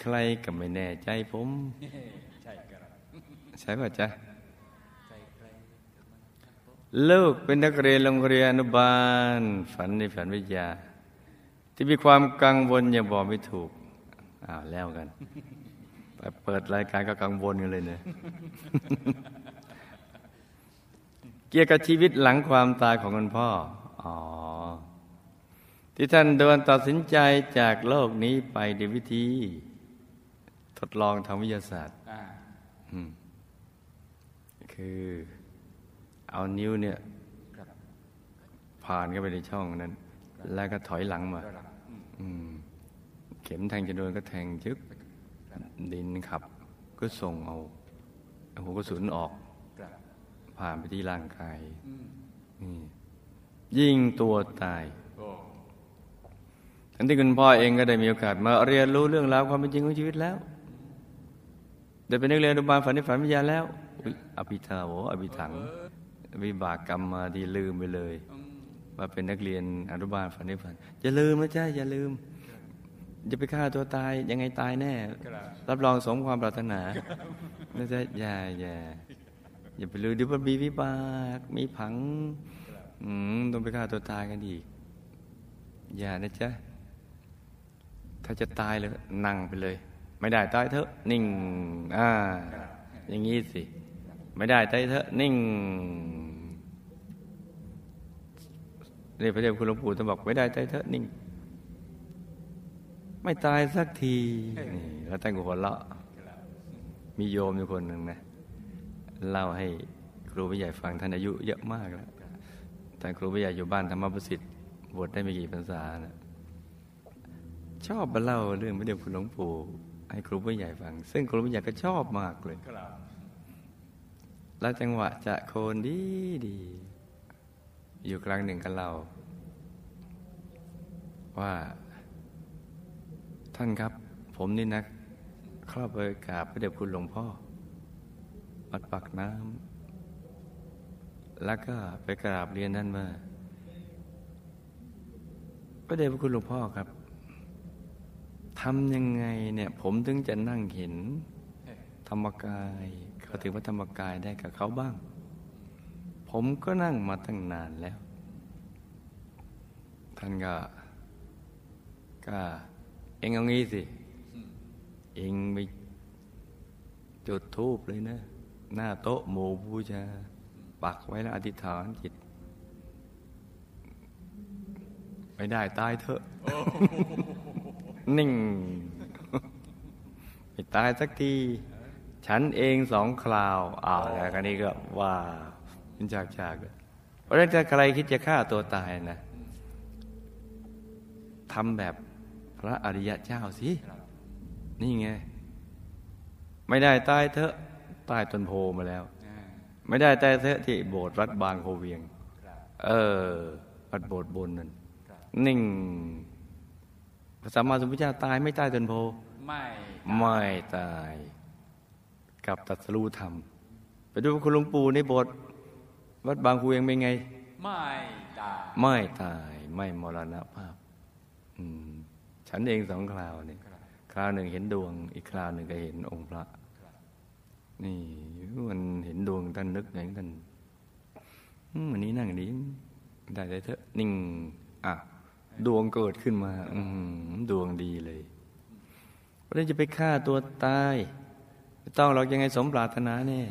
ใครๆก็ไม่แน่ใจผม ใช่ครับใช่ป่ะจ๊ะใครใครลูกเป็นนักเรียนโรงเรียนอนุบาล ฝันในฝันวิทยา ที่มีความกังวลอย่างบอกไม่ถูกอ้าวแล้วกันไปเปิดรายการก็กังวลกันเลยเนี่ยเกี่ยวกับชีวิตหลังความตายของคุณพ่อ อ๋อ ที่ท่านโดนตัดสินใจจากโลกนี้ไปด้วยวิธีท ดลองทางวิทยาศาสตร์อ่าอืมคือเอานิ้วเนี่ยครับผ่านเข้าไปในช่องนั้น แล้วก็ถอยหลังมาก็หลังอืมอืมเข็มแทงจะโดนก็แทงจึ๊กดินขับ ก็ส่งเอาเอาหัวกระสุนออกครับผ่านไปที่ร่างกายอืมนี่ยิงตัวตายโอ้ทั้งที่คุณพ่อเองก็ได้มีโอกาสมาเรียนรู้เรื่องราวความเป็นจริงของชีวิตแล้ว ได้เป็นนักเรียนอนุบาลฝันในฝันวิทยาแล้วอุ๊ยอภิธาโวอภิถังวิบากกรรมมาดีลืมไปเลยมว่าเป็นนักเรียนอนุบาลฝันในฝันอย่าลืมนะจ๊ะอย่าลืมอย่าไปฆ่าตัวตายยังไงตายแน่รับรับรองสมความปรารถนานะจ๊ะอย่าอย่าอย่าไปลืมเดี๋ยวมันมีวิบากมีผังอืมต้องไปฆ่าตัวตายกันอีก อย่านะจ๊ะถ้าจะตายเลยนั่งไปเลย ไม่ได้ตายเถอะ นิ่ง อ่า อย่างงี้สิ ไม่ได้ตายเถอะ นิ่งนี่พระเดชคุณหลวงปู่ท่านบอกไม่ได้ตายเถอะ นิ่ง ไม่ตายสักทีนี่แล้วท่านก็หัวเราะมีโยมอยู่คนหนึ่งนะเล่าให้ครูผู้ใหญ่ฟังท่านอายุเยอะมากแล้วแต่ครูผู้ใหญ่อยู่บ้านธรรมประสิทธิ์บวชได้ไม่กี่พรรษานะชอบมาเล่าเรื่องพระเดชคุณหลวงปู่ ให้ครูผู้ใหญ่ฟัง ซึ่งครูผู้ใหญ่ก็ชอบมากเลยครับแล้วจังหวะจะโคนดีดี อยู่ครั้งหนึ่งกันเรา ว่าท่านครับ ผมนี่นะเข้าไปกราบพระเดชคุณหลวงพ่อวัดปากน้ำแล้วก็ไปกราบเรียนท่านว่าพระเดชพระคุณหลวงพ่อครับ ทำยังไงเนี่ย ผมถึงจะนั่งเห็น ธรรมกายเขาถึงว่าธรรมกายได้กับเขาบ้าง ผมก็นั่งมาตั้งนานแล้ว ท่านก็ก็เองเอางี้สิ เองไปจุดทูบเลยนะ หน้าโต๊ะหมู่บูชาปักไว้แล้วอธิษฐานจิต ไม่ได้ตายเถอะ นิ่งไม่ตายสักที ฉันเองสองคราวอ้าวแล้วกันนี้ก็ว่าเป็นฉากฉากเพราะฉะนั้นถ้าใครคิดจะฆ่าตัวตายนะทำแบบพระอริยะเจ้าสิ นี่ไง ไม่ได้ตายเถอะตายต้นโพมาแล้ว ไม่ได้ตายเถอะที่โบสถ์วัดบางโคเวียง เออวัดโบสถ์บนนั่นนิ่ง พระสัมมาสัมพุทธเจ้าตายไม่ตายต้นโพไม่ไม่ตายกับตัดสรู้ธรรม ไปดูคุณหลวงปู่ในโบสถ์วัดบางคูเองเป็นไง ไม่ตาย ไม่ตายไม่มรณภาพอืมฉันเองสองคราวนี่ครับคราวหนึ่งเห็นดวง อีกคราวหนึ่งก็เห็นองค์พระ นี่มันเห็นดวงท่านนึกอย่างท่านอืมวันนี้นั่งดีได้ได้เถอะนิ่งอะ ดวงเกิดขึ้นมา อืดวงดีเลยเพราะฉะนั้จะไปฆ่าตัวตายไม่ต้องหรอกยังไงสมปรารถนาแน่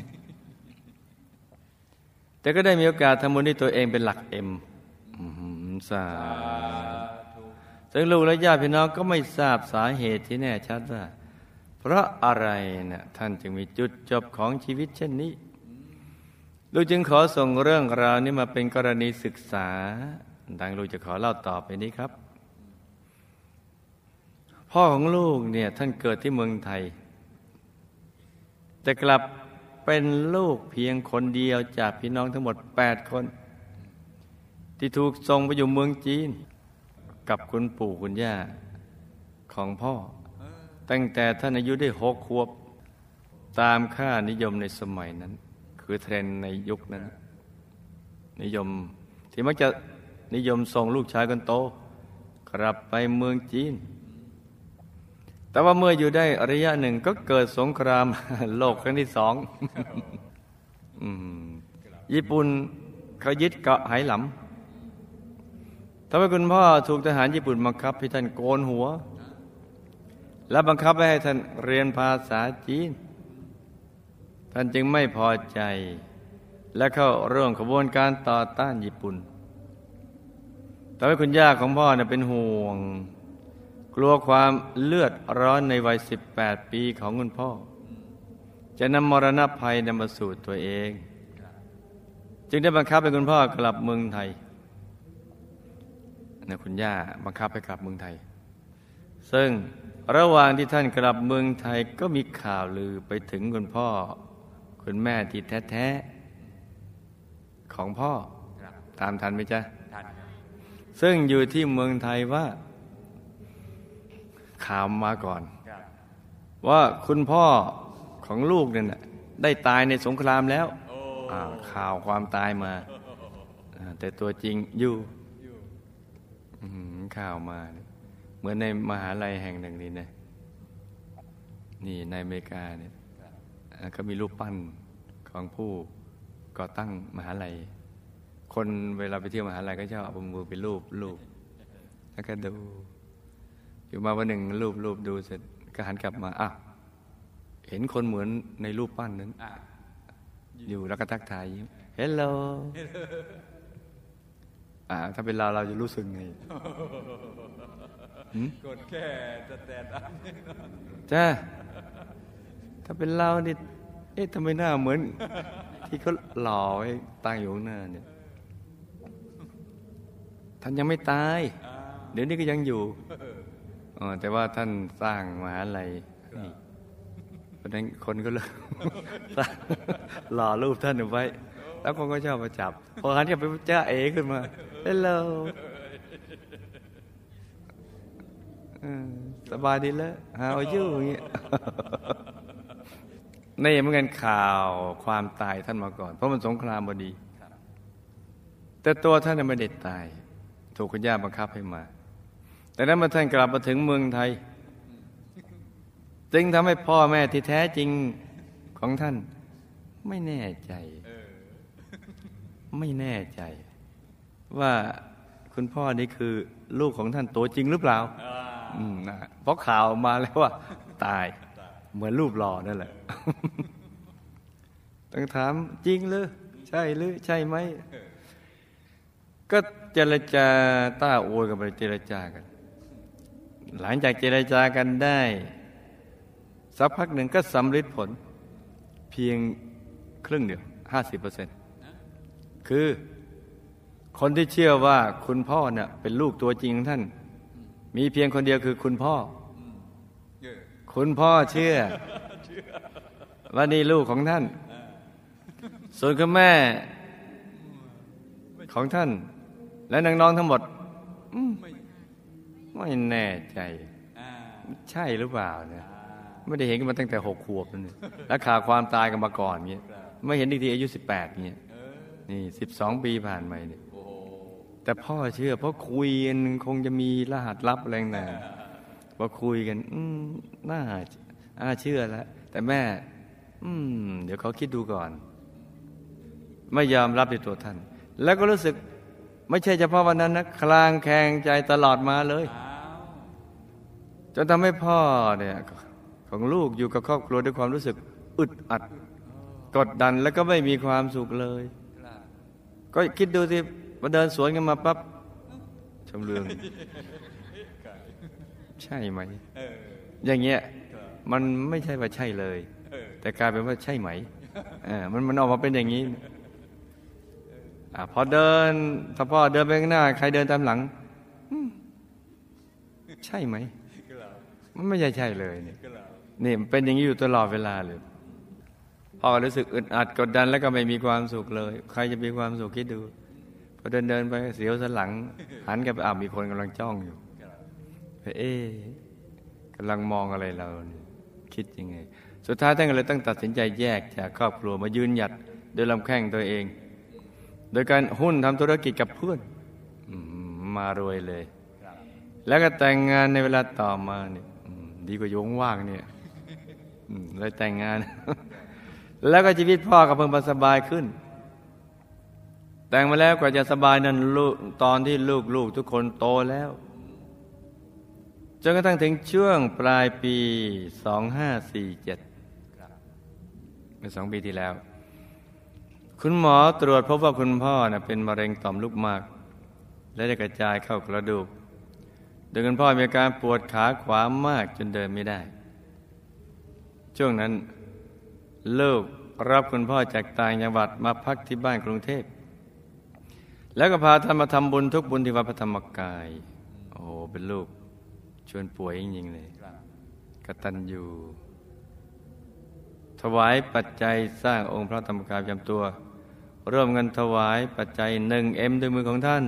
แต่ก็ได้มีโอกาสทำบุญด้วยตัวเองเป็นหลักเอ็มสาธุซึ่งลูกและญาติพี่น้องก็ไม่ทราบสาเหตุที่แน่ชัดว่า เพราะอะไรน่ะท่านจึงมีจุดจบของชีวิตเช่นนี้ ลูกจึงขอส่งเรื่องราวนี้มาเป็นกรณีศึกษา ดังลูกจะขอเล่าต่อไปนี้ครับ พ่อของลูกเนี่ยท่านเกิดที่เมืองไทย แต่กลับเป็นลูกเพียงคนเดียวจากพี่น้องทั้งหมด 8 คน ที่ถูกส่งไปอยู่เมืองจีน กับคุณปู่คุณย่าของพ่อ ตั้งแต่ท่านอายุได้หกขวบ ตามค่านิยมในสมัยนั้น คือเทรนในยุคนั้น นิยมที่มักจะ นิยมส่งลูกชายคนโต กลับไปเมืองจีน แต่ว่าเมื่ออยู่ได้ระยะหนึ่งก็เกิดสงครามโลกครั้งที่สองญี่ปุ่นเขายึดเกาะไหหลำทำให้คุณพ่อถูกทหารญี่ปุ่นบังคับให้ท่านโกนหัว และบังคับให้ท่านเรียนภาษาจีน ท่านจึงไม่พอใจ และเข้าร่วมขบวนการต่อต้านญี่ปุ่น ทำให้คุณย่าของพ่อเนี่ยเป็นห่วง กลัวความเลือดร้อนในวัย 18 ปีของคุณพ่อ จะนำมรณะภัยนำมาสู่ตัวเอง จึงได้บังคับให้คุณพ่อกลับเมืองไทยนะคุณย่าบังคับให้กลับเมืองไทย ซึ่งระหว่างที่ท่านกลับเมืองไทยก็มีข่าวลือไปถึงคุณพ่อ คุณแม่ที่แท้ ๆ ของพ่อตามทันไหมจ๊ะ ซึ่งอยู่ที่เมืองไทยว่าข่าวมาก่อนครับว่าคุณพ่อของลูกเนี่ยนะได้ตายในสงครามแล้วโอ้อ่าข่าวความตายมาอ่าแต่ตัวจริงอยู่อยู่อื้อหือข่าวมาเนี่ยเหมือนในมหาลัยแห่งหนึ่งนี่นะนี่ในอเมริกาเนี่ยอ่าเขามีรูปปั้นของผู้ก่อตั้งมหาลัย คนเวลาไปเที่ยวมหาลัยก็ชอบเอามือไปรูปรูปแล้วก็ดู อยู่มาวันหนึ่งรูปรูปดูเสร็จก็หันกลับมาอ้าวเห็นคนเหมือนในรูปปั้นนั้นอะอยู่แล้วก็ทักทายยิ้ม hello อ่า ถ้าเป็นเราเราจะรู้สึกไงกดแค่ stand up จ้าถ้าเป็นเรานี่เอ๊ะทำไมหน้าเหมือน ที่เขาหล่อไว้ตั้งอยู่ข้างหน้าเนี่ย ท่านยังไม่ตาย เดี๋ยวนี้ก็ยังอยู่แต่ว่าท่านสร้างมหาลัยเพราะฉะนั้นคนก็เลยสร้างหล่อรูปท่านเอาไว้ แล้วคนก็ชอบมาจับ พอหันกลับไปเจ้าเอขึ้นมาเฮลโหลสบายดีแล้วหาอายุอย่างเงี้ยนี่เมื่อกันข่าวความตายท่านมาก่อน เพราะมันสงครามพอดี แต่ตัวท่านน่ะไม่ได้ตาย ถูกคุณย่าบังคับให้มา แต่นั้นเมื่อท่านกลับมาถึงเมืองไทย จึงทำให้พ่อแม่ที่แท้จริงของท่าน ไม่แน่ใจ ไม่แน่ใจ ว่าคุณพ่อนี่คือลูกของท่านตัวจริงหรือเปล่าเพราะข่าวมาแล้วว่า ตาย เหมือนรูปหล่อนั่นแหละต้องถามจริงหรือใช่หรือใช่ไหม ก็เจรจาต้าโวยกันไปเจรจากัน หลังจากเจรจากันได้ สักพักหนึ่งก็สำเร็จผล เพียงครึ่งเดียวห้าสิบเปอร์เซ็นต์คือคนที่เชื่อว่าคุณพ่อเนี่ยเป็นลูกตัวจริงของท่าน มีเพียงคนเดียวคือคุณพ่อเออคุณพ่อเชื่อว่านี่ลูกของท่าน ส่วนคุณแม่ของท่าน และน้องๆทั้งหมดไม่แน่ใจ ใช่หรือเปล่าเนี่ยไม่ได้เห็นกันมาตั้งแต่หกขวบนี่แล้วข่าวความตายกันมาก่อนเงี้ยไม่เห็นอีทีอายุสิบแปดเงี้ยนี่สิบสองปีผ่านไปเนี่ยแต่พ่อเชื่อ เพราะคุยกันคงจะมีรหัสลับอะไรต่างๆพอคุยกัน อืมน่าอาเชื่อแล้วแต่แม่ อืม เดี๋ยวเขาคิดดูก่อน ไม่ยอมรับในตัวท่าน แล้วก็รู้สึก ไม่ใช่เฉพาะวันนั้นนะคลางแคลงใจตลอดมาเลย จนทำให้พ่อเนี่ยของลูกอยู่กับครอบครัวด้วยความรู้สึกอึดอัด กดดันแล้วก็ไม่มีความสุขเลย ก็คิดดูสิมาเดินสวนกันมาปั๊บชมเรือง ใช่ไหม อย่างเงี้ยมันไม่ใช่ว่าใช่เลย แต่กลายเป็นว่าใช่ไหมเออมันมันออกมาเป็นอย่างนี้ อะพอเดินถ้าพ่อเดินไปข้างหน้า ใครเดินตามหลังใช่ไหมมันไม่ใช่ใช่เลยเนี่ยนี่เป็นอย่างนี้อยู่ตลอดเวลาเลยพ่อรู้สึกอึดอัดกดดันแล้วก็ไม่มีความสุขเลย ใครจะมีความสุขคิดดูพอเดินเดินไปเสียวสันหลัง หันกลับไปอ้าวมีคนกำลังจ้องอยู่เอ๊ะกำลังมองอะไรเราเคิดยังไง สุดท้ายท่านก็เลยต้องตัดสินใจแยกจากครอบครัวมายืนหยัดโดยลำแข้งตัวเอง โดยการหุ้นทำธุรกิจกับเพื่อนอืมมารวยเลยครับแล้วก็แต่งงานในเวลาต่อมาเนี่ยอืมดีกว่าโยงว่างเนี่ยเลยแต่งงาน แล้วก็ชีวิตพ่อก็เพิ่งสบายขึ้น แต่งมาแล้วกว่าจะสบายนั้นลูกตอนที่ลูกลูกทุกคนโตแล้วจนกระทั่งถึงช่วงปลายปี 2547เมื่อสองปีที่แล้ว คุณหมอตรวจพบว่าคุณพ่อนะเป็นมะเร็งต่อมลูกหมาก และได้กระจายเข้ากระดูก โดยคุณพ่อมีอาการปวดขาขวามากจนเดินไม่ได้ ช่วงนั้นลูกรับคุณพ่อจากต่างจังหวัดมาพักที่บ้านกรุงเทพ แล้วก็พาท่านมาทำบุญทุกบุญที่วัดพระธรรมกาย โอ้เป็นลูกชวนป่วยจริงๆเลยกตัญญูถวายปัจจัยสร้างองค์พระธรรมกายจำตัว ร่วมเงินถวายปัจจัยหนึ่งเอ็มด้วยมือของท่าน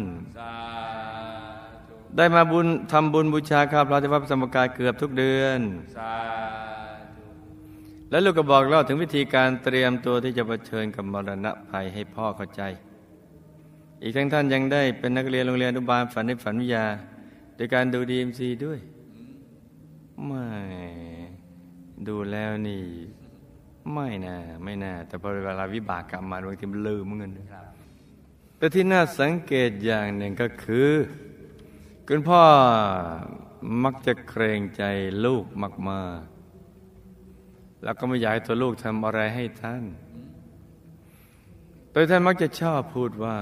ได้มาบุญทำบุญบูชาข้าพระที่วัดพระธรรมกายเกือบทุกเดือน แล้วลูกก็บอกเล่าถึงวิธีการเตรียมตัวที่จะเผชิญกับมรณะภัยให้พ่อเข้าใจ อีกทั้งท่านยังได้เป็นนักเรียนโรงเรียนอนุบาลฝันในฝันวิทยาโดยการดู DMC ด้วยไม่ดูแล้วนี่ ไม่นะไม่น่า แต่พอเวลาวิบากกรรมมาบางทีมันลืมเหมือนกันแต่ที่น่าสังเกตอย่างหนึ่งก็คือคุณพ่อมักจะเกรงใจลูกมากๆแล้วก็ไม่อยากให้ตัวลูกทำอะไรให้ท่าน โดยท่านมักจะชอบพูดว่า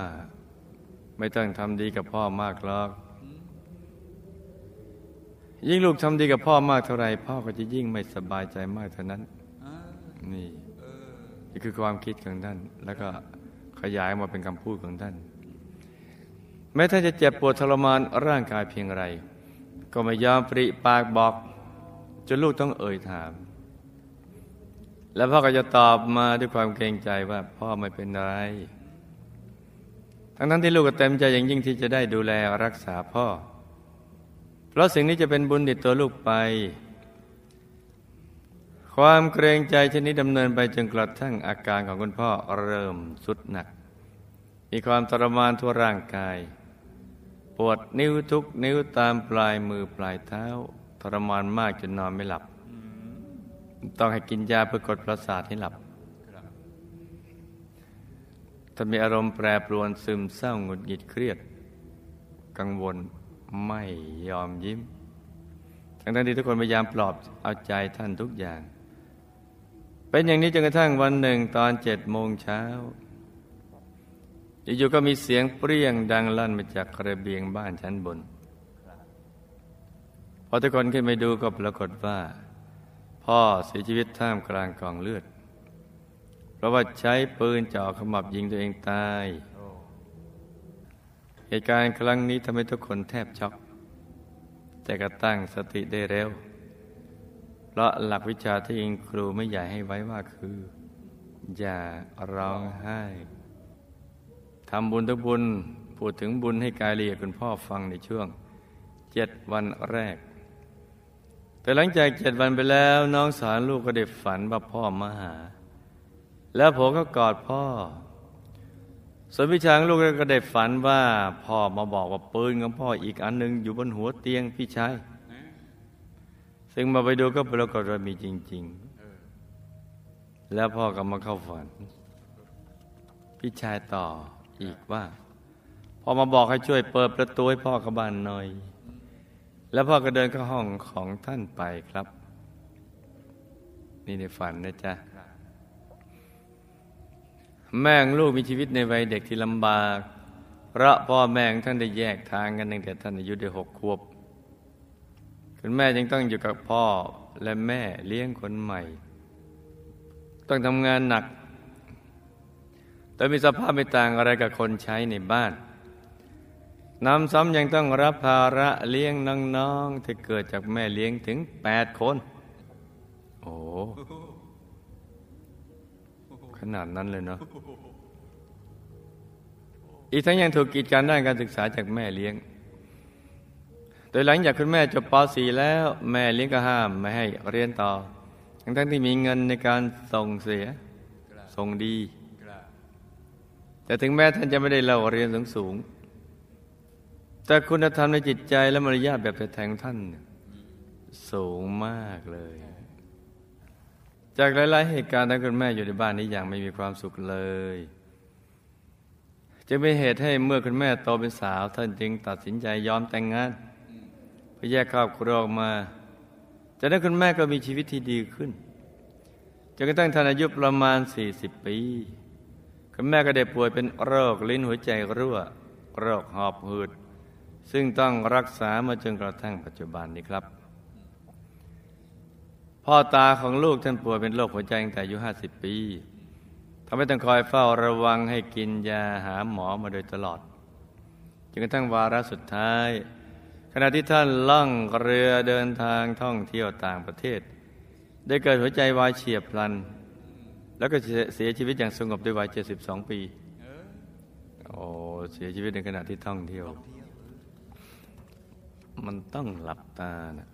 ไม่ต้องทำดีกับพ่อมากหรอก ยิ่งลูกทำดีกับพ่อมากเท่าไรพ่อก็จะยิ่งไม่สบายใจมากเท่านั้น นี่นี่คือความคิดของท่าน แล้วก็ขยายมาเป็นคำพูดของท่าน แม้ท่านจะเจ็บปวดทรมานร่างกายเพียงไร ก็ไม่ยอมปริปากบอก จนลูกต้องเอ่ยถาม แล้วพ่อก็จะตอบมาด้วยความเกรงใจว่าพ่อไม่เป็นไร ทั้งนั้นที่ลูกก็เต็มใจอย่างยิ่งที่จะได้ดูแลรักษาพ่อ เพราะสิ่งนี้จะเป็นบุญติดตัวลูกไป ความเกรงใจชนิดดำเนินไปจนกระทั่งอาการของคุณพ่อเริ่มสุดหนัก มีความทรมานทั่วร่างกาย ปวดนิ้วทุกนิ้วตามปลายมือปลายเท้า ทรมานมากจนนอนไม่หลับ ต้องให้กินยาเพื่อกดประสาทให้หลับถ้ามีอารมณ์แปรปรวนซึมเศร้าหงุดหงิดเครียด กังวลไม่ยอมยิ้ม ทั้งที่ทุกคนพยายามปลอบเอาใจท่านทุกอย่าง เป็นอย่างนี้จนกระทั่งวันหนึ่งตอนเจ็ดโมงเช้าอยู่ๆก็มีเสียงเปรี้ยงดังลั่นมาจากระเบียงบ้านชั้นบน พอทุกคนขึ้นไปดูก็ปรากฏว่า พ่อเสียชีวิตท่ามกลางกองเลือด เพราะว่าใช้ปืนจ่อขมับยิงตัวเองตาย เหตุการณ์ครั้งนี้ทำให้ทุกคนแทบช็อก แต่ก็ตั้งสติได้เร็ว เพราะหลักวิชาที่อิงครูไม่ใหญ่ให้ไว้ว่าคือ อย่าร้องไห้ทำบุญทุกบุญพูดถึงบุญให้กายเรียคุณพ่อฟังในช่วงเจ็ดวันแรก แต่หลังจากเจ็ดวันไปแล้วน้องสารลูกก็ได้ฝันว่าพ่อมาหา แล้วผมก็กอดพ่อส่วนพี่ช้างลูกก็ได้ฝันว่าพ่อมาบอกว่าปืนของพ่ออีกอันหนึ่งอยู่บนหัวเตียงพี่ชาย ซึ่งมาไปดูก็ปรากฏว่ามีจริง ๆ แล้วพ่อก็มาเข้าฝัน พี่ชายต่ออีกว่าพอมาบอกให้ช่วยเปิดประตูให้พ่อกับบ้านหน่อย แล้วพ่อก็เดินเข้าห้องของท่านไปครับ นี่ในฝันนะจ๊ะ แม่งลูกมีชีวิตในวัยเด็กที่ลำบาก เพราะพ่อแม่ท่านได้แยกทางกันตั้งแต่ท่านอายุได้หกขวบ คุณแม่ยังต้องอยู่กับพ่อและแม่เลี้ยงคนใหม่ ต้องทำงานหนัก แต่มีสภาพไม่ต่างอะไรกับคนใช้ในบ้านนำซ้ำยังต้องรับภาระเลี้ยงน้องๆที่เกิดจากแม่เลี้ยงถึงแปดคน โอ้ขนาดนั้นเลยเนาะอีกทั้งยังถูกกีดกันด้านการศึกษาจากแม่เลี้ยง โดยหลังจากคุณแม่จบป .4 แล้วแม่เลี้ยงก็ห้ามไม่ให้เรียนต่อ ทั้งทั้งที่มีเงินในการส่งเสียส่งดี แต่ถึงแม้ท่านจะไม่ได้เล่าเรียนสูงสูง แต่คุณธรรมในจิตใจและมารยาทแบบแท้งท่าน สูงมากเลย จากหลาย ๆ เหตุการณ์ที่คุณแม่อยู่ในบ้านนี้อย่างไม่มีความสุขเลยจะเป็นเหตุให้เมื่อคุณแม่โตเป็นสาว ท่านจึงตัดสินใจยอมแต่งงาน เพื่อแยกครอบครัวออกมาจากนั้นคุณแม่ก็มีชีวิตที่ดีขึ้นจนกระทั่งท่านอายุประมาณ 40 ปี คุณแม่ก็ได้ป่วยเป็นโรคลิ้นหัวใจรั่ว โรคหอบหืด ซึ่งต้องรักษามาจนกระทั่งปัจจุบันนี้ครับ พ่อตาของลูกท่านป่วยเป็นโรคหัวใจตั้งแต่อายุ 50 ปีทำให้ต้องคอยเฝ้าระวังให้กินยาหาหมอมาโดยตลอดจนกระทั่งวาระสุดท้าย ขณะที่ท่านล่องเรือเดินทางท่องเที่ยวต่างประเทศ ได้เกิดหัวใจวายเฉียบพลัน แล้วก็เสียชีวิตอย่างสงบด้วยวัย 72 ปีโอ้เสียชีวิตในขณะที่ท่องเที่ยว มันต้องหลับตานะ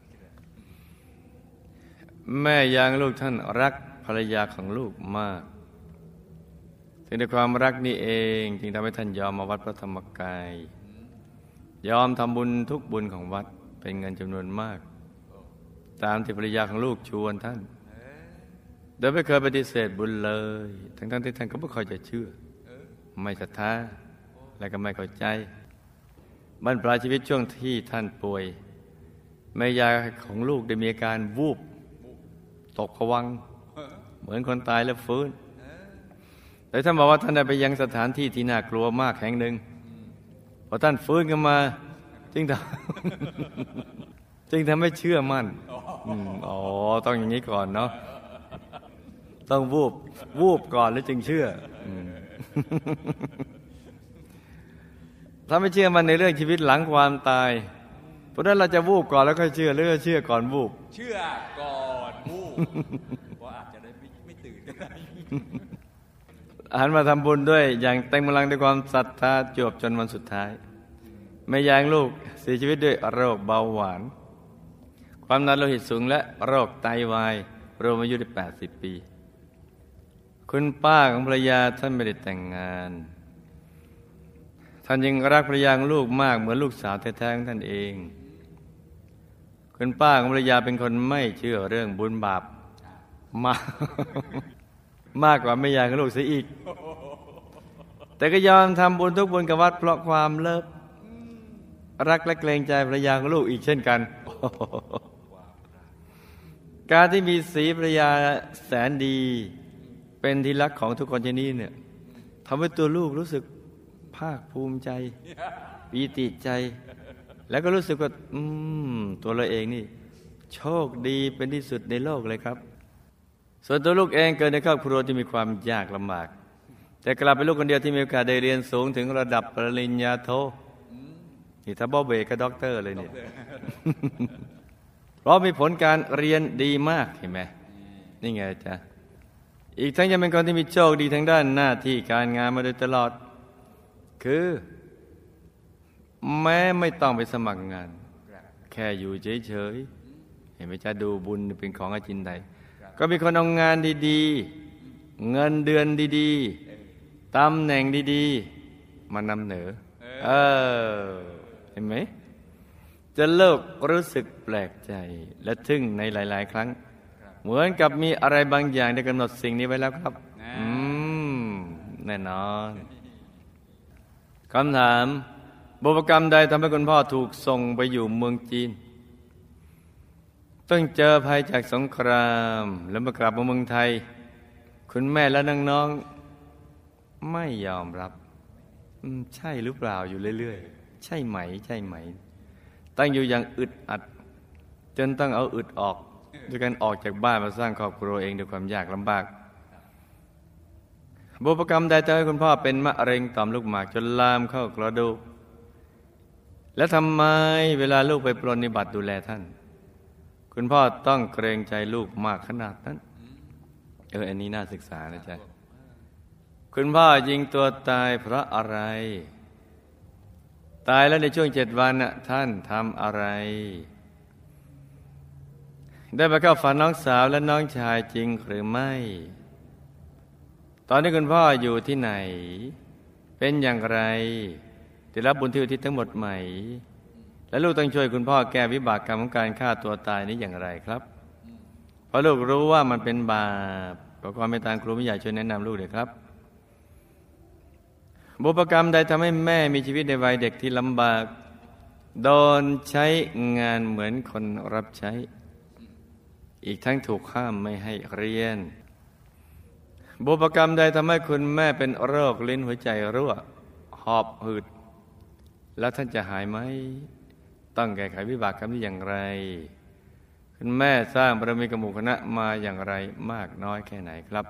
แม่ยางลูกท่านรักภรรยาของลูกมาก ถึงในความรักนี้เอง จึงทำให้ท่านยอมมาวัดพระธรรมกาย ยอมทำบุญทุกบุญของวัดเป็นเงินจำนวนมาก ตามที่ภรรยาของลูกชวนท่าน โดยไม่เคยปฏิเสธบุญเลย ทั้งๆที่ท่านก็ไม่ค่อยจะเชื่อ ไม่ศรัทธาและก็ไม่เข้าใจบรรปลายชีวิตช่วงที่ท่านป่วยแม่ยายของลูกได้มีอาการวูบ ตกผวัง เหมือนคนตายแล้วฟื้นแต่ท่านบอกว่าท่านได้ไปยังสถานที่ที่น่ากลัวมากแห่งหนึ่ง พอท่านฟื้นขึ้นมา จึงทำจึงทำให้เชื่อมั่นอ๋อต้องอย่างนี้ก่อนเนาะต้องวูบวูบก่อนแล้วจึงเชื่อถ้าไม่เชื่อมันในเรื่องชีวิตหลังความตาย เพราะนั้นเราจะวูบก่อนแล้วค่อยเชื่อหรือเชื่อก่อนวูบ เชื่อก่อนวูบว่าอาจจะได้ไม่ไม่ตื่นก็ได้ หันมาทำบุญด้วย อย่างเต็มกำลังด้วยความศรัทธาจวบจนวันสุดท้ายแม่ยางลูกเสียชีวิตด้วยโรคเบาหวาน ความดันโลหิตสูงและโรคไตวายรวมอายุได้80 ปี คุณป้าของภรรยาท่านไม่ได้แต่งงาน ท่านยังรักภรรยาของลูกมากเหมือนลูกสาวแท้ๆของท่านเอง คุณป้าของภรรยาเป็นคนไม่เชื่อเรื่องบุญบาปมาก มากกว่าแม่ยายของลูกเสียอีก แต่ก็ยอมทำบุญทุกบุญกับวัดเพราะความเลิฟรักและเกรงใจภรรยาของลูกอีกเช่นกัน การที่มีสีภรรยาแสนดี เป็นที่รักของทุกคนที่นี่เนี่ยทำให้ตัวลูกรู้สึกภาคภูมิใจปีติใจ แล้วก็รู้สึกว่า อืม ตัวเราเองนี่ โชคดีเป็นที่สุดในโลกเลยครับ ส่วนตัวลูกเองเกิดในครอบครัวที่มีความยากลำบาก แต่กลับเป็นลูกคนเดียวที่มีโอกาสได้เรียนสูงถึงระดับปริญญาโทนี่ถ้าบอเบก็ด็อกเตอร์เลยเนี่ยเพราะมีผลการเรียนดีมากเห็นไหมนี่ไงจ๊ะอีกทั้งยังเป็นคนที่มีโชคดีทางด้านหน้าที่การงานมาโดยตลอด คือ แม้ไม่ต้องไปสมัครงาน แค่อยู่เฉยๆเห็นไหมจ๊ะดูบุญเป็นของอาจินใด ก็มีคนเอางานดีๆ เงินเดือนดีๆตำแหน่งดีๆ มานำเหนือเออ เห็นไหม จะเลิกรู้สึกแปลกใจและทึ่งในหลาย ๆ ครั้ง เหมือนกับมีอะไรบางอย่างได้กำหนดสิ่งนี้ไว้แล้วครับ อืม แน่นอนคำถามบุพกรรมใดทำให้คุณพ่อถูกส่งไปอยู่เมืองจีน ต้องเจอภัยจากสงคราม แล้วมากลับมาเมืองไทย คุณแม่และน้องๆไม่ยอมรับใช่หรือเปล่าอยู่เรื่อยๆ ใช่ไหม ใช่ไหม ตั้งอยู่อย่างอึดอัด จนต้องเอาอึดออกด้วยการออกจากบ้านมาสร้างครอบครัวเองด้วยความยากลำบากบุพกรรมใดทำให้คุณพ่อเป็นมะเร็งต่อมลูกหมากจนลามเข้ากระดูกแล้วทำไมเวลาลูกไปปรนนิบัติดูแลท่าน คุณพ่อต้องเกรงใจลูกมากขนาดนั้น เออ อันนี้น่าศึกษานะจ๊ะ คุณพ่อยิงตัวตายเพราะอะไร ตายแล้วในช่วงเจ็ดวันน่ะท่านทำอะไร ได้ไปเข้าฝันน้องสาวและน้องชายจริงหรือไม่ ตอนนี้คุณพ่ออยู่ที่ไหน เป็นอย่างไรได้รับบุญที่อุทิศทั้งหมดไหม และลูกต้องช่วยคุณพ่อแก้วิบากกรรมของการฆ่าตัวตายนี้อย่างไรครับ เพราะลูกรู้ว่ามันเป็นบาปขอความเมตตาครูไม่ใหญ่ช่วยแนะนำลูกเลยครับบุพกรรมใดทำให้แม่มีชีวิตในวัยเด็กที่ลำบากโดนใช้งานเหมือนคนรับใช้ อีกทั้งถูกห้ามไม่ให้เรียน บุพกรรมใดทำให้คุณแม่เป็นโรคลิ้นหัวใจรั่ว หอบหืด แล้วท่านจะหายไหม ต้องแก้ไขวิบากกรรมนี้อย่างไร คุณแม่สร้างบารมีกมูคณะมาอย่างไรมากน้อยแค่ไหนครับ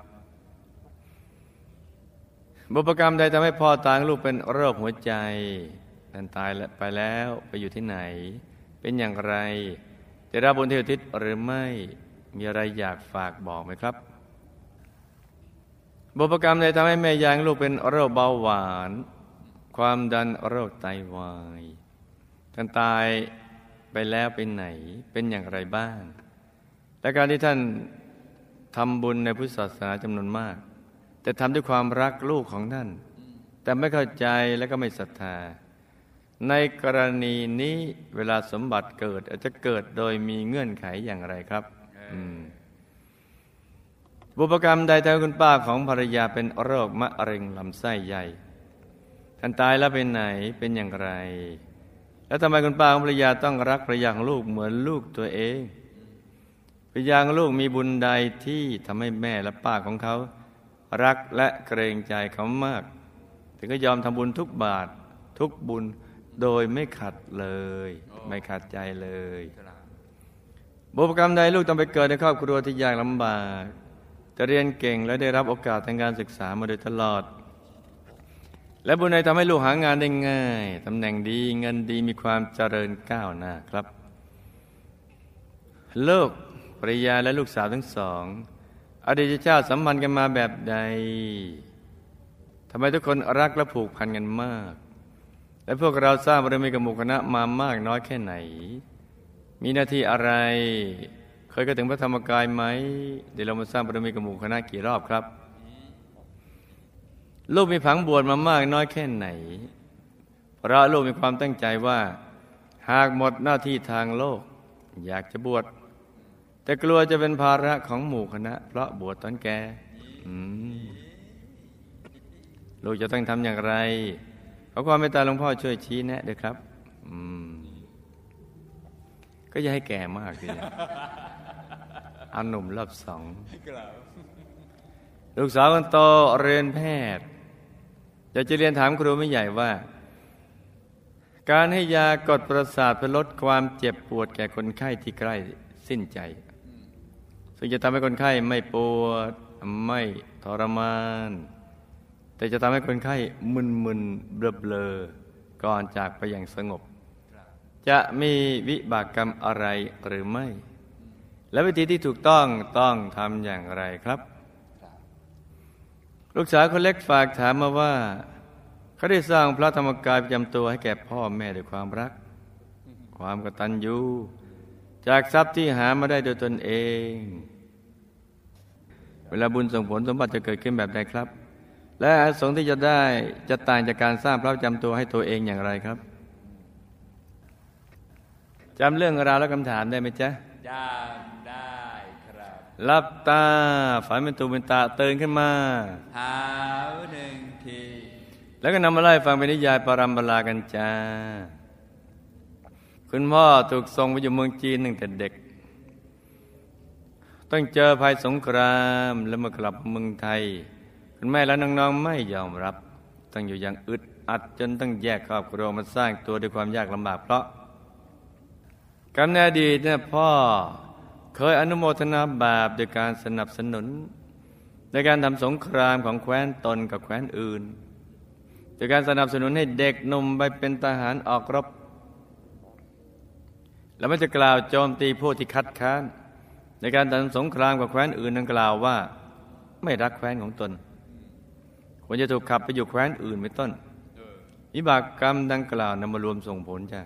บุพกรรมใดทำให้พ่อตางลูกเป็นโรคหัวใจท่นตายไปแล้วไปอยู่ที่ไหน เป็นอย่างไรจะรับบุญเทวทิศหรือไม่มีอะไรอยากฝากบอกไหมครับ บุพกรรมใดทำให้แม่ยางลูกเป็นโรคเบาหวาน ความดันโรคไตวาย ท่านตายไปแล้วเป็นไหนเป็นอย่างไรบ้าง และการที่ท่านทำบุญในพุทธศาสนาจำนวนมาก แต่ทำด้วยความรักลูกของท่าน แต่ไม่เข้าใจและก็ไม่ศรัทธา ในกรณีนี้เวลาสมบัติเกิด อาจจะเกิดโดยมีเงื่อนไขอย่างไรครับอืมบุพกรรมใดทำให้คุณป้าของภรรยาเป็นโรคมะเร็งลำไส้ใหญ่ ท่านตายแล้วเป็นไหนเป็นอย่างไร แล้วทำไมคุณป้าของภรรยาต้องรักภรรยาของลูกเหมือนลูกตัวเองภรรยาของลูกมีบุญใดที่ทำให้แม่และป้าของเขา รักและเกรงใจเขามาก ถึงก็ยอมทำบุญทุกบาททุกบุญโดยไม่ขัดเลย ไม่ขัดใจเลยบุพกรรมใดลูกต้องไปเกิดในครอบครัวที่ยากลำบากแต่เรียนเก่งและได้รับโอกาสทางการศึกษามาโดยตลอด และบุญใดทำให้ลูกหางานได้ง่ายตำแหน่งดีเงินดีมีความเจริญก้าวหน้าครับลูกภรรยาและลูกสาวทั้งสอง อดีตชาติสัมพันธ์กันมาแบบใดทำไมทุกคนรักและผูกพันกันมาก และพวกเราสร้างบารมีกับหมู่คณะมามากน้อยแค่ไหน มีหน้าที่อะไร เคยก็ถึงพระธรรมกายไหมเดี๋ยวเรามาสร้างบารมีกับหมู่คณะกี่รอบครับ ลูกมีผังบวชมามากน้อยแค่ไหน เพราะลูกมีความตั้งใจว่า หากหมดหน้าที่ทางโลก อยากจะบวชแต่กลัวจะเป็นภาระของหมู่คณะ เพราะบวชตอนแก่ลูกจะต้องทำอย่างไร ขอความเมตตาหลวงพ่อช่วยชี้แนะด้วยครับอืมก็อย่าให้แก่มากทีเอาหนุ่มรอบสอง ลูกสาวคนโตเรียนแพทย์อยากจะเรียนถามครูไม่ใหญ่ว่า การให้ยากดประสาทเพื่อลดความเจ็บปวดแก่คนไข้ที่ใกล้สิ้นใจ ซึ่งจะทำให้คนไข้ไม่ปวดไม่ทรมาน แต่จะทำให้คนไข้มึนๆเบลอๆก่อนจากไปอย่างสงบ จะมีวิบากกรรมอะไรหรือไม่ และวิธีที่ถูกต้องต้องทำอย่างไรครับ ลูกสาวคนเล็กฝากถามมาว่า เขาได้สร้างพระธรรมกายประจำตัวให้แก่พ่อแม่ด้วยความรัก ความกตัญญูจากทรัพย์ที่หามาได้โดยตนเอง เวลาบุญส่งผลสมบัติจะเกิดขึ้นแบบใดครับ และอาสงที่จะได้จะต่างจากการสร้างพระประจำตัวให้ตัวเองอย่างไรครับจำเรื่องราวและคำถามได้ไหมจ๊ะจำได้ ลับตาฝันเป็นตูเป็นตาตื่นขึ้นมาเท้าหนึ่งทีแล้วก็นำมาไล่ฟังเป็นนิยายปรัมปรากันจ้า คุณพ่อถูกส่งไปอยู่เมืองจีนตั้งแต่เด็ก ต้องเจอภัยสงครามแล้วมากลับเมืองไทย คุณแม่และน้องๆไม่ยอมรับ ต้องอยู่อย่างอึดอัดจนต้องแยกครอบครัวมาสร้างตัวด้วยความยากลำบากเพราะกำเนิดอดีตเนี่ยพ่อ เคยอนุโมทนาบาปโดยการสนับสนุน ในการทำสงครามของแคว้นตนกับแคว้นอื่นโดยการสนับสนุนให้เด็กหนุ่มไปเป็นทหารออกรบ แล้วมันจะกล่าวโจมตีผู้ที่คัดค้าน ในการทำสงครามกับแคว้นอื่นนั้นกล่าวว่า ไม่รักแคว้นของตนควรจะถูกขับไปอยู่แคว้นอื่นเป็นต้นวิบากกรรมดังกล่าวนำมารวมส่งผลจ้ะ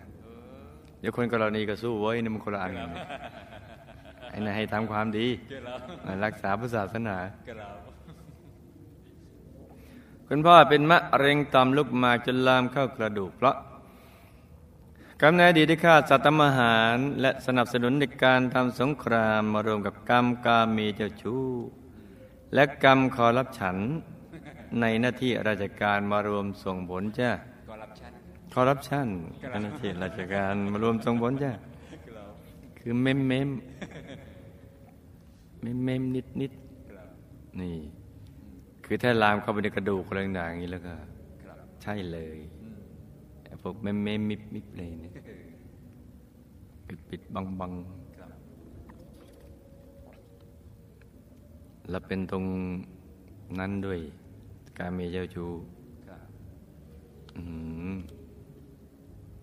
เดี๋ยวคนกรณีก็สู้ไว้ยนี่มันคนละอันกัน ไอ้นายให้ทำความดีเกิดแล้วมารักษาพุทธศาสนาเกิดแล้วคุณพ่อเป็นมะเร็งต่อมลูกหมากจนลามเข้ากระดูกเพราะกรรมในอดีตที่ฆ่าสัตว์ทำอาหาร และสนับสนุนในการทำสงครามมารวมกับกรรมกามีเจ้าชู้ และกรรมคอรับฉันในหน้าที่ราชการมารวมส่งผลจ้าก็รับชันคอรับชั่นหน้าที่ราชการมารวมส่งผลจ้าคือเม้มเม้ม เม้มเม้มนิดนิดนี่ คือถ้าลามเข้าไปในกระดูกอะไรต่างๆอย่างนี้แล้วก็ใช่เลยไอ้พวกเม้มเม้มมิบมิบเลยเนี่ยปิดปิดบังบังแล้วเป็นตรงนั้นด้วย การมีเจ้าชู้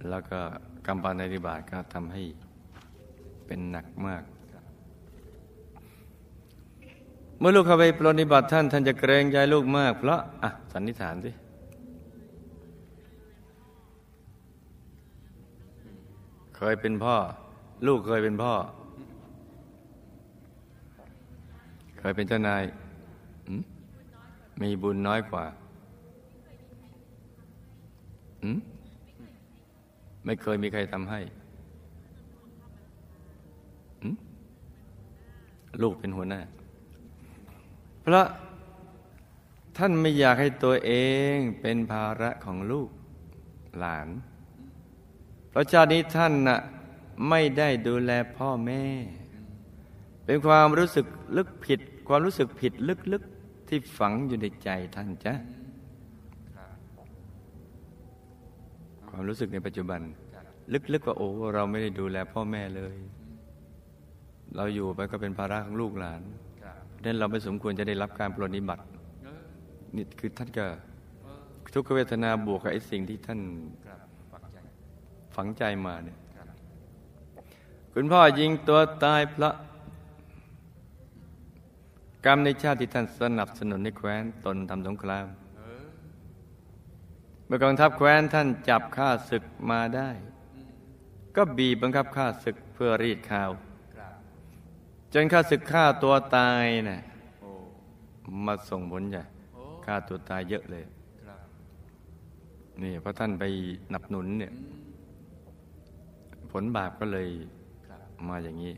แล้วก็กรรมปานิบาตก็ทำให้เป็นหนักมาก เมื่อลูกเข้าไปปรนนิบัติท่าน ท่านจะเกรงใจลูกมาก เพราะอะสันนิษฐานสิเคยเป็นพ่อ ลูกเคยเป็นพ่อ เคยเป็นเจ้านายมีบุญน้อยกว่าไม่เคยมีใครทำให้ลูกเป็นหัวหน้า ราะท่านไม่อยากให้ตัวเองเป็นภาระของลูกหลาน เพราะชาตินี้ท่านน่ะไม่ได้ดูแลพ่อแม่ เป็นความรู้สึกลึกผิด ความรู้สึกผิดลึกๆที่ฝังอยู่ในใจท่านจ้ะความรู้สึกในปัจจุบัน ลึกๆว่าโอ้เราไม่ได้ดูแลพ่อแม่เลย เราอยู่ไปก็เป็นภาระของลูกหลาน ครับเพราะฉะนั้นเราไม่สมควรจะได้รับการปรนนิบัตินี่คือท่านก็ทุกขเวทนาบวกกับไอ้สิ่งที่ท่านฝังใจมาเนี่ยคุณพ่อยิงตัวตายพระกรรมในชาติที่ท่านสนับสนุนให้แคว้นตนทำสงครามเมื่อกองทัพแคว้นท่านจับข้าศึกมาได้ ก็บีบบังคับข้าศึกเพื่อรีดข่าว จนข้าศึกฆ่าตัวตายน่ะโอ้มาส่งผลจ้ะโอ้ฆ่าตัวตายเยอะเลยครับนี่เพราะท่านไปหนับหนุนเนี่ยอืมผลบาปก็เลยครับมาอย่างนี้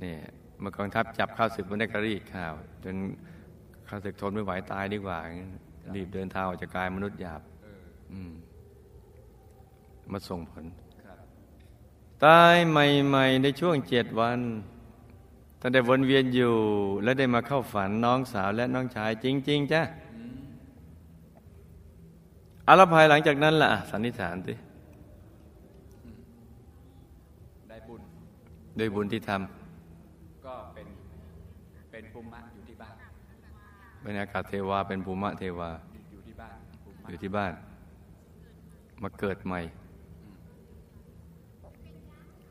เนี่ยเมื่อกองทัพจับข้าศึกมันได้กระรีดข่าว จนข้าศึกทนไม่ไหวตายดีกว่าอย่างนั้นรีบเดินทางออกจากกายมนุษย์หยาบเอออืมมาส่งผลครับตายใหม่ ๆ ในช่วงเจ็ดวัน ท่านได้วนเวียนอยู่และได้มาเข้าฝันน้องสาวและน้องชายจริง ๆจ้ะอืมอาลภายหลังจากนั้นล่ะ สันนิษฐานสิได้บุญด้วยบุญที่ทก็เป็นเป็นภูมิอยู่ที่บ้านำเป็นอากาศเทวาเป็นภูมะเทวาอยู่ที่บ้านภูมิอยู่ที่บ้าน มาเกิดใหม่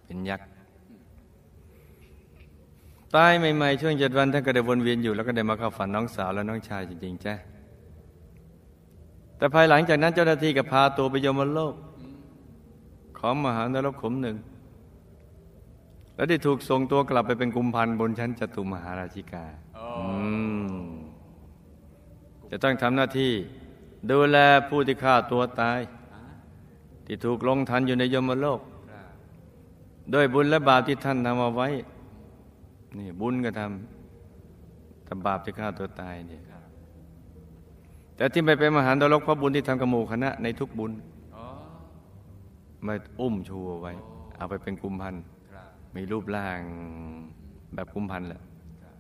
เป็นยักษ์ ตายใหม่ๆช่วงเจ็ดวันท่านก็ได้วนเวียนอยู่แล้วก็ได้มาเข้าฝันน้องสาวและน้องชายจริงๆจ้ะแต่ภายหลังจากนั้นเจ้าหน้าที่ก็พาตัวไปยมโลก ของมหานรกขมหนึ่ง และได้ถูกส่งตัวกลับไปเป็นกุมพันธ์บนชั้นจตุมหาราชิกาโอ้อืมจะต้องทำหน้าที่ ดูแลผู้ที่ฆ่าตัวตายอ่าที่ถูกลงทันอยู่ในยมโลกครับด้วยบุญและบาปที่ท่านทำเอาไว้ นี่บุญก็ทำแต่บาปที่ฆ่าตัวตายเนี่ยครับแต่ที่ไม่เป็นมหานรกเพราะบุญที่ทำกับหมู่คณะในทุกบุญอ๋อมาอุ้มชูเอาไว้ เอาไปเป็นกุมพันธ์ครับมีรูปร่างแบบกุมพันธ์แหละครับ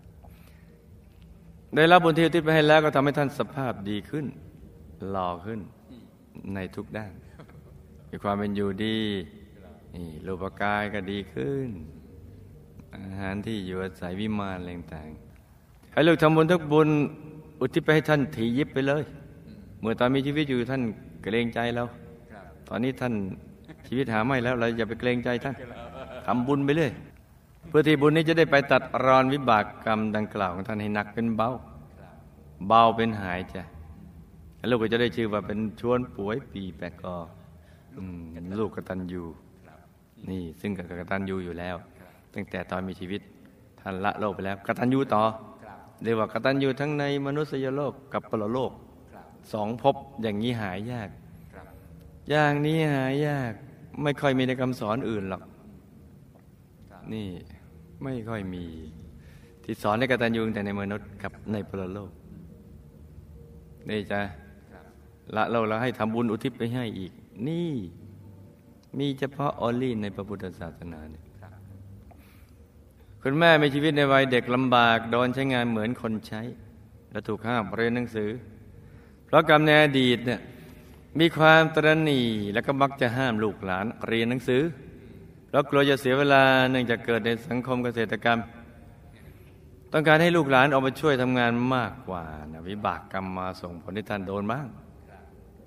ได้รับบุญที่อุทิศไปให้แล้วก็ทำให้ท่านสภาพดีขึ้น หล่อขึ้นอืมในทุกด้าน มีความเป็นอยู่ดีนี่รูปกายก็ดีขึ้น อาหารที่อยู่อาศัยวิมานอะไรต่างๆให้ลูกทำบุญทุกบุญอุทิศไปให้ท่านถียิบไปเลย เมื่อตอนมีชีวิตอยู่ท่านเกรงใจเราตอนนี้ท่านชีวิตหาไม่แล้วเราอย่าไปเกรงใจท่านทำบุญไปเลยเพื่อที่บุญนี้จะได้ไปตัดรอนวิบากกรรมดังกล่าวของท่านให้หนักเป็นเบา เบาเป็นหายจ้ะลูกก็จะได้ชื่อว่าเป็นชวนป่วยปีแปะกอลูกกตัญญูนี่ซึ่งกับกตัญญูอยู่แล้ว ตั้งแต่ตอนมีชีวิตท่านละโลกไปแล้วกตัญญูต่อครับเรียกว่ากตัญญูทั้งในมนุษยโลกกับปรโลกครับสองภพอย่างนี้หายากครับอย่างนี้หายากไม่ค่อยมีในคำสอนอื่นหรอกนี่ไม่ค่อยมีที่สอนในกตัญญูแต่ในมนุษย์กับในพลโลกนี่จะละเราแล้วให้ทำบุญอุทิศไปให้อีก นี่ มีเฉพาะออลลี่ในพระพุทธศาสนาเนี่ย คุณแม่มีชีวิตในวัยเด็กลำบากโดนใช้งานเหมือนคนใช้ และถูกห้ามเรียนหนังสือ เพราะกรรมในอดีตเนี่ยมีความตรณีและก็มักจะห้ามลูกหลานเรียนหนังสือเพราะกลัวจะเสียเวลาเนื่องจากเกิดในสังคมเกษตรกรรม ต้องการให้ลูกหลานออกมาช่วยทำงานมากกว่านะวิบากกรรมมาส่งผลให้ท่านโดนบ้าง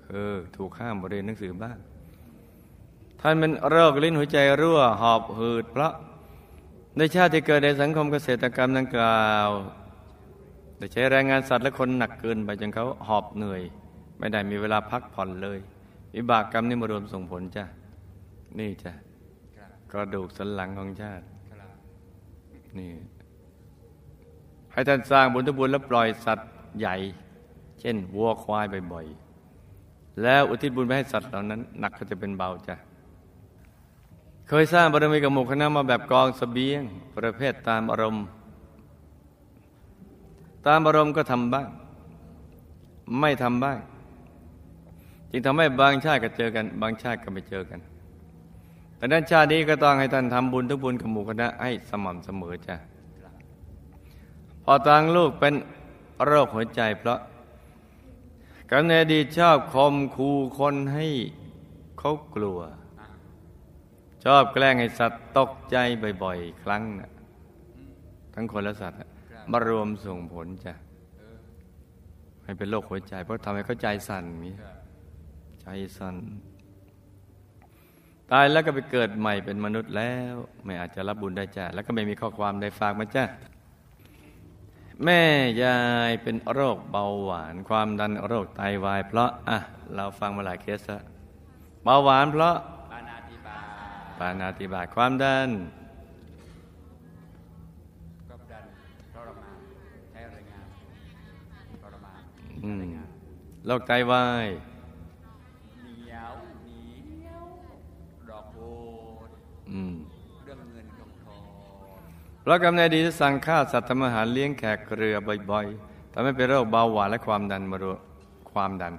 เออถูกห้ามเรียนหนังสือบ้างท่านเป็นโรคลิ้นหัวใจรั่วหอบหืดเพราะ ในชาติที่เกิดในสังคมเกษตรกรรมดังกล่าวได้ใช้แรงงานสัตว์และคนหนักเกินไปจนเขาหอบเหนื่อย ไม่ได้มีเวลาพักผ่อนเลยวิบากกรรมนี่มารวมส่งผลจ้ะนี่จ้ะกระดูกสันหลังของชาตินี่ให้ท่านสร้างบุญทุบุญแล้วปล่อยสัตว์ใหญ่ เช่นวัวควายบ่อยๆแล้วอุทิศบุญไปให้สัตว์เหล่านั้น หนักก็จะเป็นเบาจ้ะ เคยสร้างบารมีกับหมู่คณะมาแบบกองสเสบียง ประเภทตามอารมณ์ ตามอารมณ์ก็ทำบ้าง ไม่ทำบ้าง จึงทำให้บางชาติก็เจอกัน บางชาติก็ไม่เจอกันแต่นั้นชาตินี้ก็ต้องให้ท่านทำบุญทุกบุญกับหมู่คณะให้สม่ำเสมอจ้ะพอตังลูกเป็นโรคหัวใจเพราะกันในอดีตชอบคมคูคนให้เขากลัว ชอบแกล้งให้สัตว์ตกใจบ่อย ๆ ครั้งนะทั้งคนและสัตว์มารวมส่งผลจ้ะให้เป็นโรคหัวใจ เพราะทำให้เขาใจสั่นนี้ใจสั่นตายแล้วก็ไปเกิดใหม่เป็นมนุษย์แล้ว ไม่อาจจะรับบุญได้จ้ะแล้วก็ไม่มีข้อความใดฝากมาจ้ะแม่ยายเป็นโรคเบาหวาน ความดันโรคไตาวาย เพราะอะเราฟังมาหลายเคสแล้วเบาหวานเพราะ ปานาติบาตความดันก็ดันทรมานใช้แรงงานทรมานโรคไตวายเหนียวหนีดอกโบนเรื่องเงินกองทองเพราะกำเนิดดีที่สั่งฆ่าสัตว์ทำอาหารเลี้ยงแขกเรือบ่อยๆทำให้เป็นโรคเบาหวานและความดันมารวมความดัน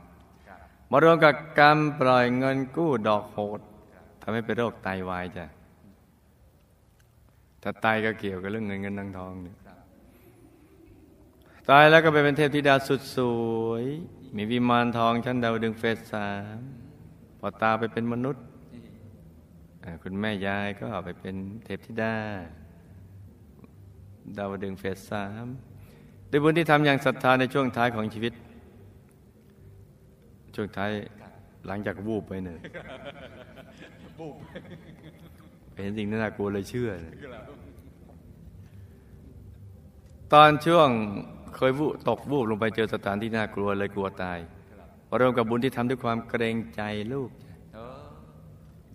มารวมกับการปล่อยเงินกู้ดอกโหด ทำให้เป็นโรคไตาวายจ้ะถ้าไตก็เกี่ยวกับเรื่องเงินเงินทองทองเนี่ยตายแล้วก็ไปเป็นเทพธิดาสุดสวย มีวิมานทองชั้นดาวดึงเฟสสามพอตาไปเป็นมนุษย์คุณแม่ยายก็ไปเป็นเทพธิดา ดาวดึงเฟสสามด้วยบุญที่ทำอย่างศรัทธาในช่วงท้ายของชีวิต ช่วงท้ายหลังจากวูบไปเนี่ ยเห็นสิ่งน่ากลัวเลยเชื่อ ตอนช่วงเคยวูตกวูบลงไปเจอสถานที่น่ากลัวเลยกลัวตายรวมกับบุญที่ทำด้วยความเกรงใจลูก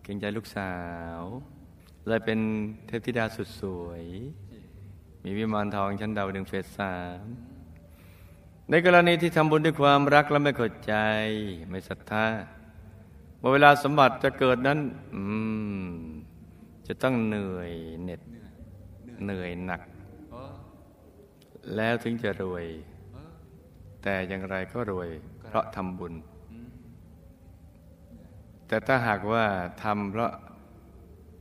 เกรงใจลูกสาว เลยเป็นเทพธิดาสุดสวย มีวิมานทองชั้นดาวดึงเฟสสามในกรณีที่ทำบุญด้วยความรักและไม่เข้าใจ ไม่ศรัทธา เมื่อเวลาสมบัติจะเกิดนั้นจะต้องเหนื่อยเหน็ดเหนื่อยหนัก แล้วถึงจะรวย แต่อย่างไรก็รวย เพราะทำบุญ แต่ถ้าหากว่าทำเพราะ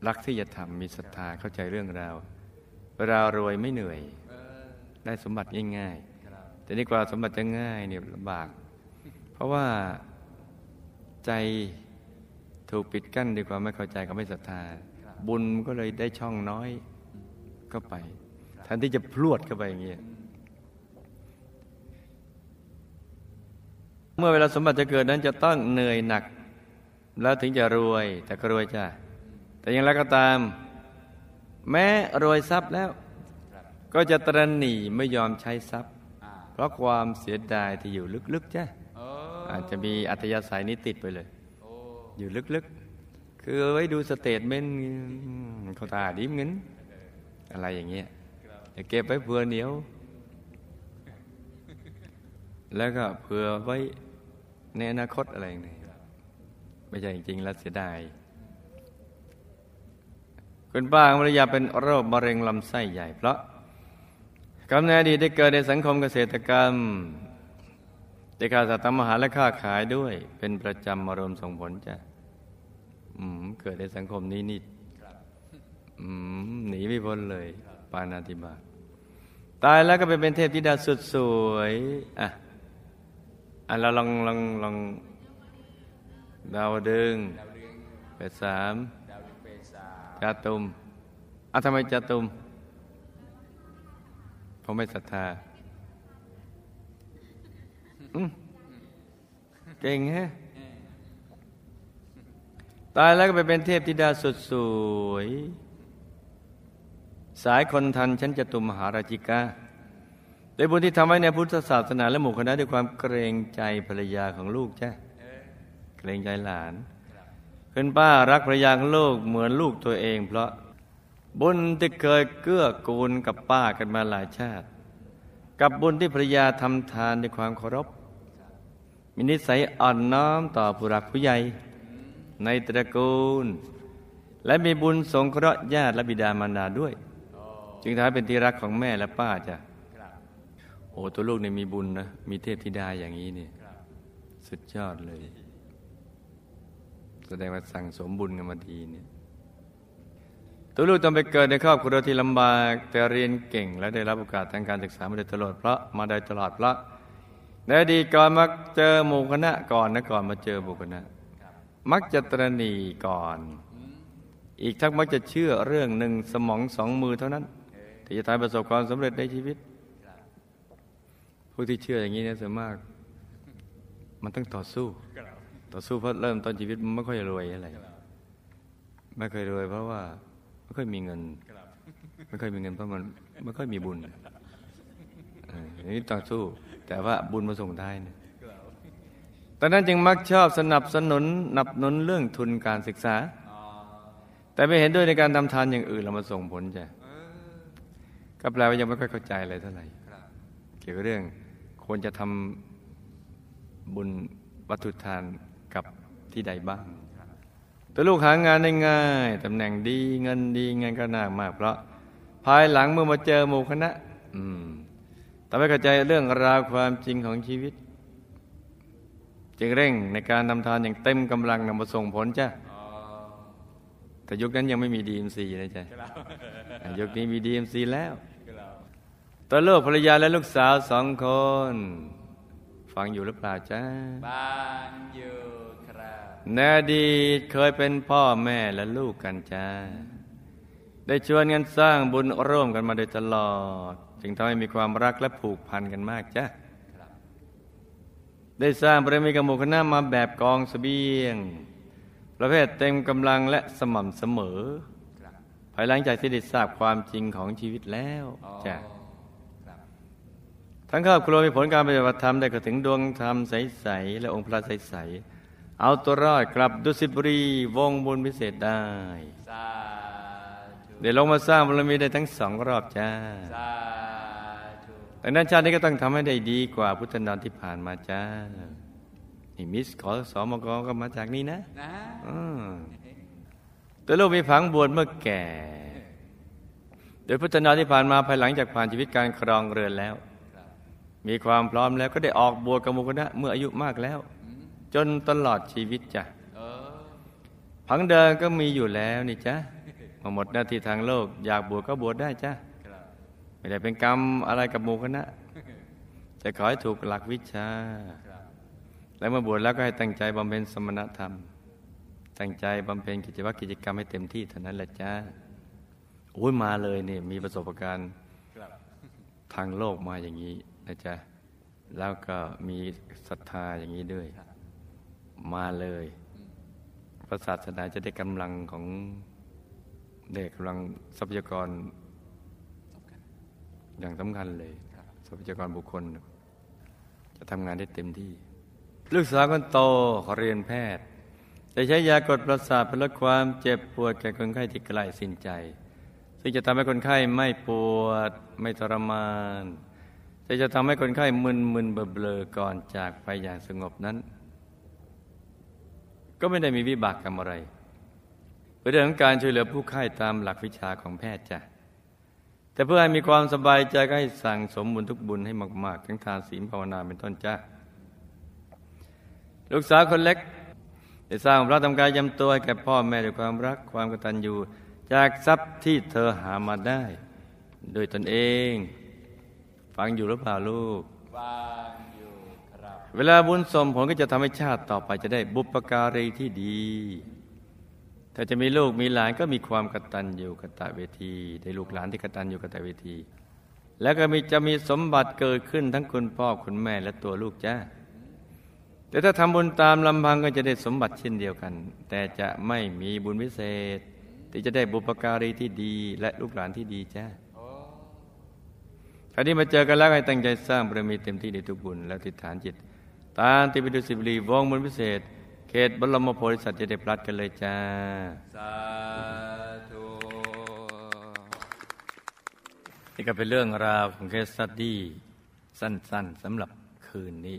รักที่จะทำมีศรัทธาเข้าใจเรื่องราวเวลารวยไม่เหนื่อย ได้สมบัติง่ายๆแต่นี่กว่าสมบัติจะง่ายเนี่ยลำบาก เพราะว่าใจ ถูกปิดกั้นดีกว่าไม่เข้าใจก็ไม่ศรัทธา บุญก็เลยได้ช่องน้อยเข้าไปแทนที่จะพลวดเข้าไปอย่างเงี้ยเมื่อเวลาสมบัติจะเกิดนั้นจะต้องเหนื่อยหนัก แล้วถึงจะรวย แต่ก็รวยจ้ะแต่อย่างไรก็ตาม แม้รวยทรัพย์แล้ว ก็จะตรนีไม่ยอมใช้ทรัพย์ เพราะความเสียดายที่อยู่ลึกๆจ้ะอาจจะมีอัธยาศัยนี้ติดไปเลย อยู่ลึกๆ คือไว้ดู statement เขาตาดิ้มเงินอะไรอย่างเงี้ยจะเก็บไว้เผื่อเหนียว แล้วก็เผื่อไว้ในอนาคตอะไรนี่ไม่ใช่จริงๆแล้วเสียดายคุณป้าภรรยาเป็นโรคมะเร็งลำไส้ใหญ่ เพราะกำเนิดดีได้เกิดในสังคมเกษตรกรรมได้ขาสัตว์ทำอาหารและค้าขายด้วย เป็นประจำมารวมส่งผลจ้ะ เกิดในสังคมนี้นี่หนีไม่พ้นเลย ปานาติบาตตายแล้วก็ไปเป็นเทพธิดาสุดสวย อะ อะเราลองลองลองดาวดึงเปสามจาตุมอะทำไมจาตุมผมไม่ศรัทธาเก่งฮะ ตายแล้วก็ไปเป็นเทพธิดาสุดสวย สายคนทันฉันจะตุมมหาราชิกาโดยบุญที่ทำไว้ในพุทธศาสนาและหมู่คณะด้วยความเกรงใจภรรยาของลูกใช่เกรงใจหลานเพื่อนป้ารักภรรยาของลูกเหมือนลูกตัวเอง เพราะบุญที่เคยเกื้อกูลกับป้ากันมาหลายชาติ กับบุญที่ภรรยาทำทานด้วยความเคารพมีนิสัยอ่อนน้อมต่อผู้รักผู้ใหญ่ ในตระกูล และมีบุญสงเคราะห์ญาติและบิดามารดาด้วย จึงทำให้เป็นที่รักของแม่และป้าจ้ะโอ้ตัวลูกเนี่ยมีบุญนะ มีเทพธิดาอย่างนี้เนี่ยสุดยอดเลย แสดงว่าสั่งสมบุญกันมาดีเนี่ยตัวลูกต้องไปเกิดในครอบครัวที่ลำบาก แต่เรียนเก่ง และได้รับโอกาสทางการศึกษามาโดยตลอดเพราะมาโดยตลอดเพราะในอดีตก่อนมักเจอหมู่คณะก่อนนะก่อนมาเจอหมู่คณะ มักจะตรณีก่อน อีกทั้งมักจะเชื่อเรื่องหนึ่งสมองสองมือเท่านั้นที่จะทำประสบความสำเร็จในชีวิตผู้ที่เชื่ออย่างนี้เนี่ยส่วนมาก มันต้องต่อสู้ ต่อสู้เพราะเริ่มตอนชีวิตมันไม่ค่อยรวยอะไรไม่เคยรวยเพราะว่าไม่ค่อยมีเงินไม่ค่อยมีเงินเพราะมันไม่ค่อยมีบุญอันนี้ต่อสู้ แต่ว่าบุญมาส่งท้เนี่ย ตอนนั้นจึงมักชอบสนับสนุนนับหนุนเรื่องทุนการศึกษา แต่ไม่เห็นด้วยในการทำทานอย่างอื่นเรามาส่งผลจ้ะก็แปลว่ายังไม่ค่อยเข้าใจอะไรเท่าไหร่เกี่ยวกับเรื่องควรจะทำบุญวัตถุทานกับที่ใดบ้างตัวลูกหางานได้ง่ายตำแหน่งดีเงินดีเงินก็น่ามาก เพราะภายหลังเมื่อมาเจอหมู่คณะอืมทำให้เข้าใจเรื่องราวความจริงของชีวิต จึงเร่งในการทำทานอย่างเต็มกำลังนำมาส่งผลจ้ะแต่ยุคนั้นยังไม่มีดีเอ็มซีนะจ๊ะยุคนี้มีดีเอ็มซีแล้วตัวลูกภรรยาและลูกสาวสองคน ฟังอยู่หรือเปล่าจ๊ะฟังอยู่ครับในอดีตเคยเป็นพ่อแม่และลูกกันจ้าได้ชวนกันสร้างบุญร่วมกันมาโดยตลอด จึงทำให้มีความรักและผูกพันกันมากจ้ะ ได้สร้างบารมีกับหมู่คณะมาแบบกองสเสบียง ประเภทเต็มกำลังและสม่ำเสมอ ภายหลังจากที่ได้ทราบความจริงของชีวิตแล้วจ้ะทั้งครอบครัวมีผลการปฏิบัติธรรมได้ก็ถึงดวงธรรมใส ๆ และองค์พระใส ๆ เอาตัวรอดกลับดุสิตบุรีวงบุญพิเศษได้ เดี๋ยวลงมาสร้างบารมีได้ทั้งสองรอบจ้า แต่นั้นชาตินี้ก็ต้องทำให้ได้ดีกว่าพุทธนานที่ผ่านมาจ้านี่มิสขอสอมกก็มาจากนี้นะตัวลูกมีผังบวชเมื่อแก่ โดยพุทธนาที่ผ่านมาภายหลังจากผ่านชีวิตการครองเรือนแล้ว มีความพร้อมแล้วก็ได้ออกบวชกับมุคณะเมื่ออายุมากแล้ว จนตลอดชีวิตจ้ะผังเดินก็มีอยู่แล้วนี่จ้ะมาหมดหน้าที่ทางโลก อยากบวชก็บวชได้จ้ะ ไม่ได้เป็นกรรมอะไรกับมุคณะจะขอให้ถูกหลักวิชา แล้วเมื่อบวชแล้วก็ให้ตั้งใจบำเพ็ญสมณธรรม ตั้งใจบำเพ็ญกิจวัตรกิจกรรมให้เต็มที่เท่านั้นแหละจ้าโอ้ยมาเลยเนี่ยมีประสบการณ์ทางโลกมาอย่างนี้นะจ๊ะแล้วก็มีศรัทธาอย่างนี้ด้วย มาเลยพระศาสนาจะได้กำลังของเด็กกำลังทรัพยากร อย่างสำคัญเลยทรัพยากรบุคคล จะทำงานได้เต็มที่ ลูกสาวคนโตขอเรียนแพทย์จะใช้ยากดประสาทเพื่อลดความเจ็บปวดแก่คนไข้ที่ใกล้สิ้นใจ ซึ่งจะทำให้คนไข้ไม่ปวดไม่ทรมานแต่จะทำให้คนไข้มึนมึนเบลอก่อนจากไปอย่างสงบนั้น ก็ไม่ได้มีวิบากกรรมอะไรเพเรื่องของการช่วยเหลือผู้ไข้ตามหลักวิชาของแพทย์จ้ะ แต่เพื่อให้มีความสบายใจก็ให้สั่งสมบุญทุกบุญให้มากๆ ทั้งทานศีลภาวนาเป็นต้นจ้าลูกสาวคนเล็กได้สร้างพระทำกายยำตัวแก่พ่อแม่ด้วยความรักความกตัญญูจากทรัพย์ที่เธอหามาได้ โดยตนเอง ฟังอยู่หรือเปล่าลูกฟังอยู่ครับ เวลาบุญสมผลก็จะทำให้ชาติต่อไปจะได้บุปการีที่ดี ถ้าจะมีลูกมีหลานก็มีความกตัญญูกตเวที ได้ลูกหลานที่กตัญญูกตเวที แล้วก็มีจะมีสมบัติเกิดขึ้นทั้งคุณพ่อคุณแม่และตัวลูกจ้าแต่ถ้าทำบุญตามลำพังก็จะได้สมบัติเช่นเดียวกัน แต่จะไม่มีบุญวิเศษ ที่จะได้บุปการีที่ดีและลูกหลานที่ดีจ้าคราวนี้มาเจอกันแล้วให้ตั้งใจสร้างบารมีเต็มที่ในทุกบุญและติฐานจิต ตามที่ไปดูสิบรีวงบุญพิเศษ ตบรมโพธิสัตว์จะได้พลัดกันเลยจ้า สาธุนี่ก็เป็นเรื่องราวของเคสสตดี้สั้น ๆสำหรับคืนนี้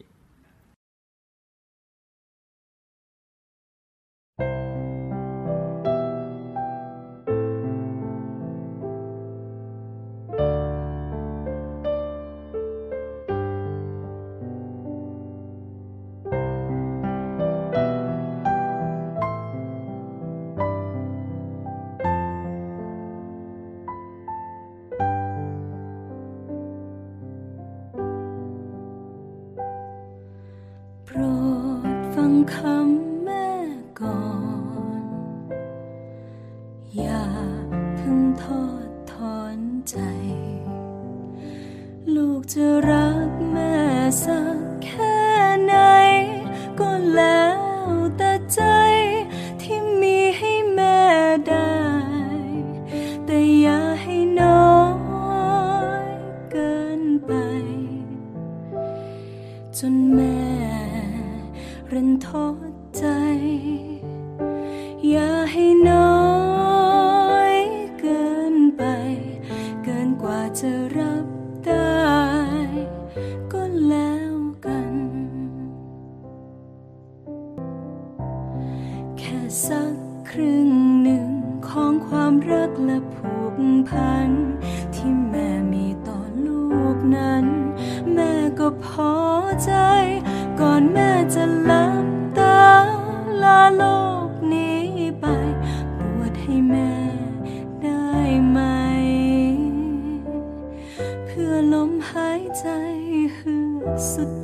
รึ่งหนึ่งของความรักและผูกพัน ที่แม่มีต่อลูกนั้น แม่ก็พอใจ ก่อนแม่จะลับตาลาโลกนี้ไปบวชให้แม่ได้ไหม เพื่อลมหายใจคือสุด